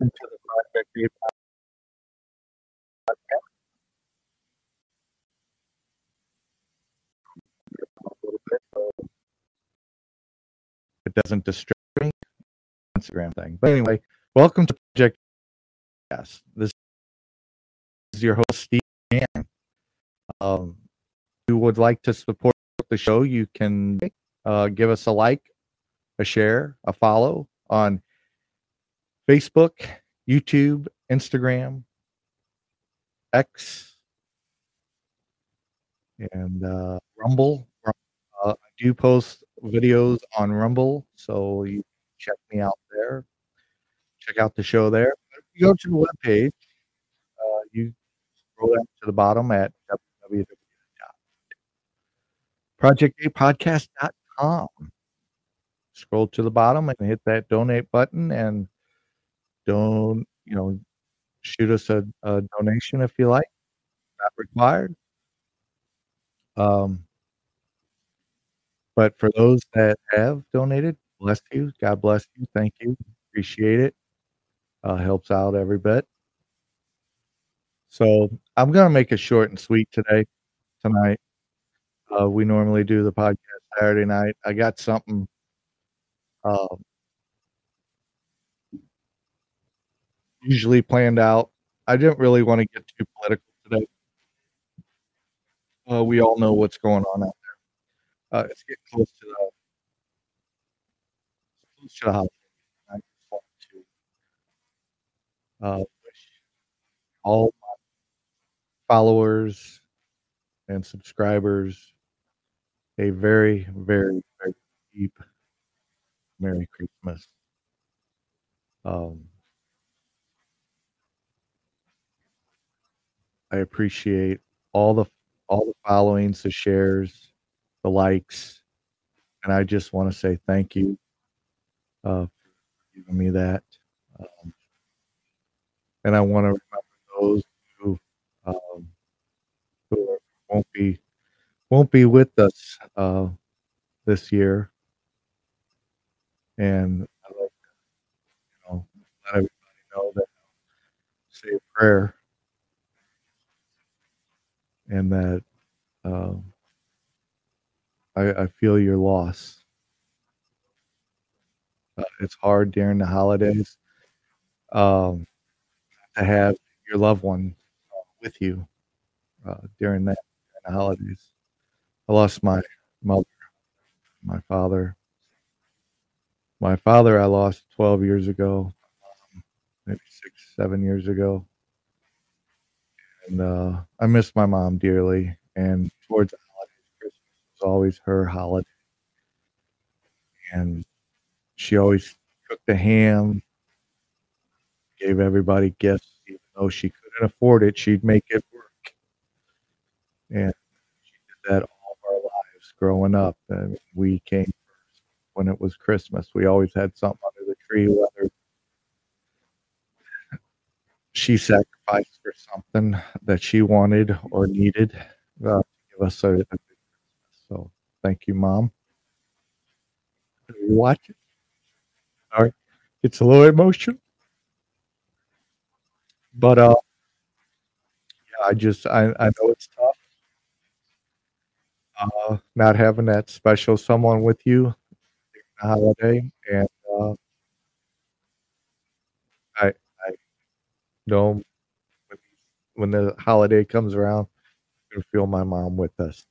To the Project it doesn't distract me. Instagram thing. But anyway, welcome to Project Yes. This is your host, Steve Mann. Um, if you would like to support the show, you can uh, give us a like, a share, a follow on Facebook, YouTube, Instagram, X, and uh, Rumble. Uh, I do post videos on Rumble, so you check me out there. Check out the show there. If you go to the webpage, uh, you scroll down to the bottom at www.projectapodcast.com. Scroll to the bottom and hit that donate button and don't, you know, shoot us a, a donation if you like. Not required. Um, but for those that have donated, bless you. God bless you. Thank you. Appreciate it. Uh, helps out every bit. So I'm gonna make it short and sweet today, tonight. Uh, we normally do the podcast Saturday night. I got something. Um, usually planned out. I didn't really want to get too political today. Uh, we all know what's going on out there. Uh, it's getting close to the close to the holiday. I just want to uh, wish all my followers and subscribers a very, very, very deep Merry Christmas. Um, I appreciate all the all the followings, the shares, the likes, and I just want to say thank you uh, for giving me that. Um, and I want to remember those who um, who won't be won't be with us uh, this year, and I like to, you know let everybody know that say a prayer and that um, I, I feel your loss. Uh, it's hard during the holidays um, to have your loved one uh, with you uh, during that during the holidays. I lost my mother, my father. My father I lost 12 years ago, maybe six, seven years ago. And uh, I miss my mom dearly. And towards the holidays, Christmas was always her holiday. And she always cooked the ham, gave everybody gifts, even though she couldn't afford it, she'd make it work. And she did that all of our lives growing up. And we came first when it was Christmas. We always had something under the tree, whether she sacrificed for something that she wanted or needed uh, to give us a, a. So thank you, Mom. Are you watching? Sorry, it's a little emotional, but uh, yeah, I just I, I know it's tough uh, not having that special someone with you during the holiday, and uh, I I know when, the holiday comes around, feel my mom with us.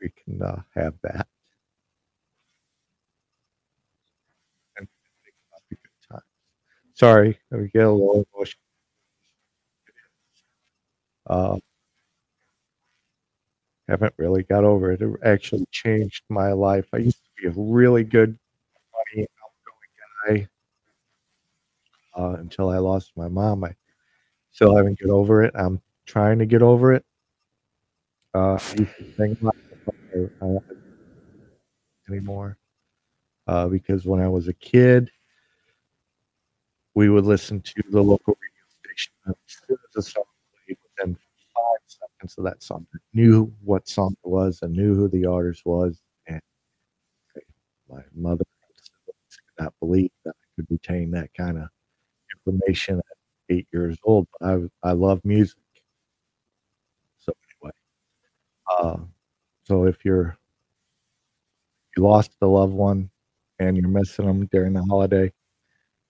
We can uh, have that and good times. Sorry, I get a little emotional. Uh, haven't really got over it. It actually changed my life. I used to be a really good, funny, outgoing guy uh, until I lost my mom. I still haven't get over it. I'm trying to get over it. Uh, anymore uh, because when I was a kid, we would listen to the local radio station. As song played, within five seconds of that song, I knew what song it was and knew who the artist was. And my mother could not believe that I could retain that kind of information at eight years old. I I love music. So anyway, uh, so if you're you lost a loved one and you're missing them during the holiday,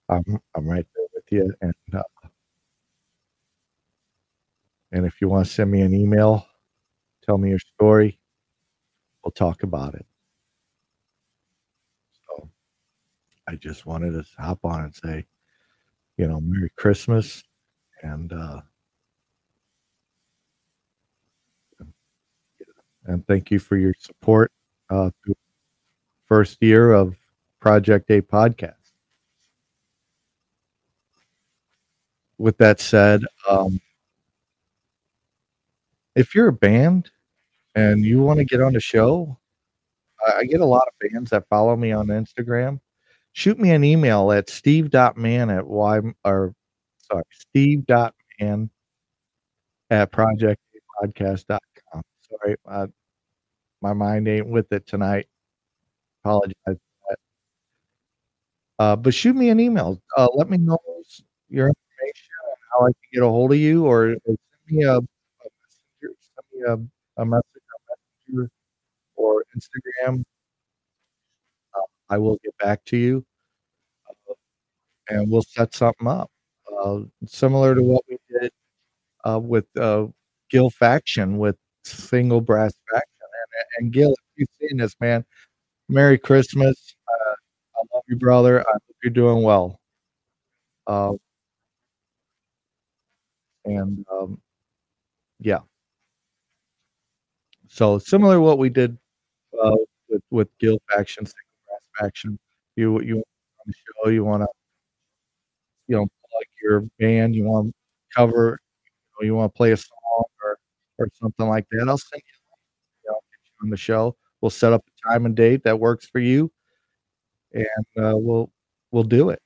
I'm I'm right there with you. And uh, and if you want to send me an email, tell me your story. We'll talk about it. So I just wanted to hop on and say, you know, Merry Christmas and uh and thank you for your support uh first year of Project A podcast. With that said, um, if you're a band and you want to get on the show, I, I get a lot of fans that follow me on Instagram. Shoot me an email at steve.man at y or sorry, steve.man at projectpodcast.com. Sorry, uh, my mind ain't with it tonight. Apologize. Uh, but shoot me an email. Uh, let me know your information and how I can get a hold of you, or, or send me a, a messenger, send me a, a message on Messenger or Instagram. I will get back to you, uh, and we'll set something up uh, similar to what we did uh, with uh, Gil Faction with Single Brass Faction. And, and Gil, if you've seen this, man, Merry Christmas. Uh, I love you, brother. I hope you're doing well. Uh, and um, yeah. So similar to what we did with with Gil Faction, Faction. You you on the show, you want to you know plug your band, you want to cover, you, know, you want to play a song or or something like that. I'll send you, you know, on the show. We'll set up a time and date that works for you, and uh, we'll we'll do it.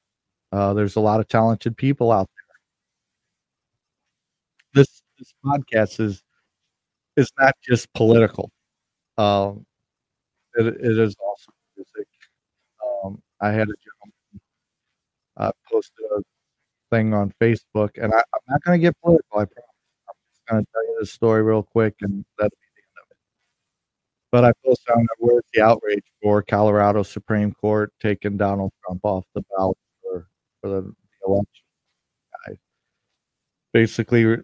Uh, there's a lot of talented people out there. This this podcast is is not just political. Um, it, it is also I had a gentleman uh, posted a thing on Facebook, and I, I'm not going to get political. I promise. I'm just going to tell you this story real quick, and that'll be the end of it. But I posted on where's the outrage for Colorado Supreme Court taking Donald Trump off the ballot for, for the, the election? I basically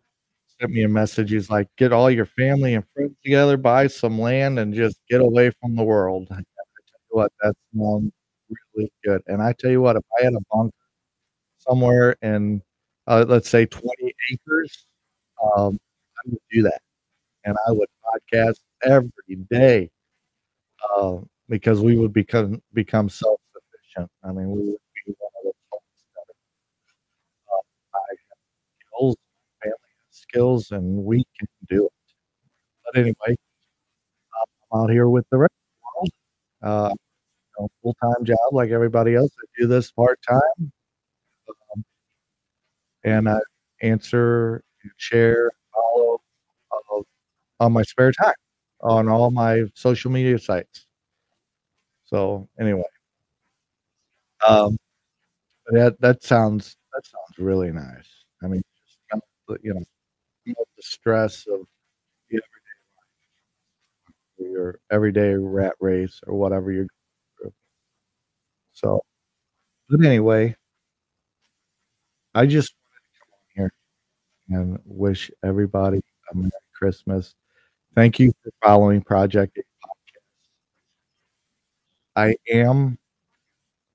sent me a message. He's like, get all your family and friends together, buy some land, and just get away from the world. I tell you what, that sounds really good. And I tell you what, if I had a bunker somewhere in, uh, let's say, 20 acres, um, I would do that. And I would podcast every day uh, because we would become become self sufficient. I mean, we would be one of those folks that uh, I have skills, family skills, and we can do it. But anyway, I'm out here with the rest of the world. Know, full time job like everybody else. I do this part time, um, and I answer, and share, follow uh, on my spare time on all my social media sites. So anyway, um, that that sounds that sounds really nice. I mean, just, you know, the stress of your everyday rat race or whatever you're. So, but anyway, I just wanted to come on here and wish everybody a Merry Christmas. Thank you for following Project Podcast. I am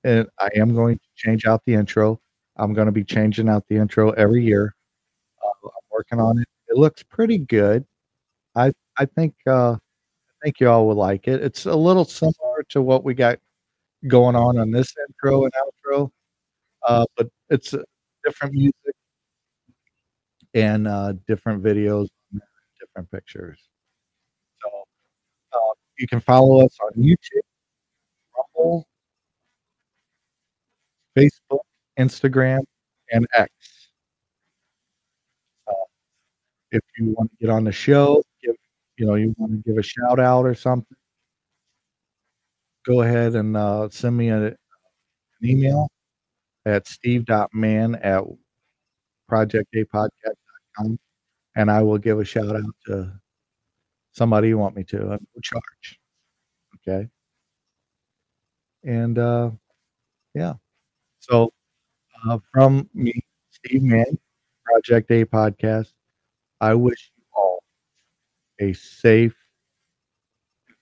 and I am going to change out the intro. I'm going to be changing out the intro every year. Uh, I'm working on it. It looks pretty good. I I think uh, I think y'all will like it. It's a little similar to what we got going on on this intro and outro, uh, but it's different music and uh, different videos, different pictures. So uh, you can follow us on YouTube, Rumble, Facebook, Instagram, and X. Uh, if you want to get on the show, give you know, you want to give a shout out or something, go ahead and uh, send me a, an email at steve.man at projectapodcast.com and I will give a shout out to somebody you want me to. No charge. Okay. And uh, yeah. So uh, from me, Steve Mann, Project A Podcast, I wish you all a safe,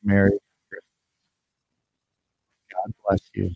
Merry bless you.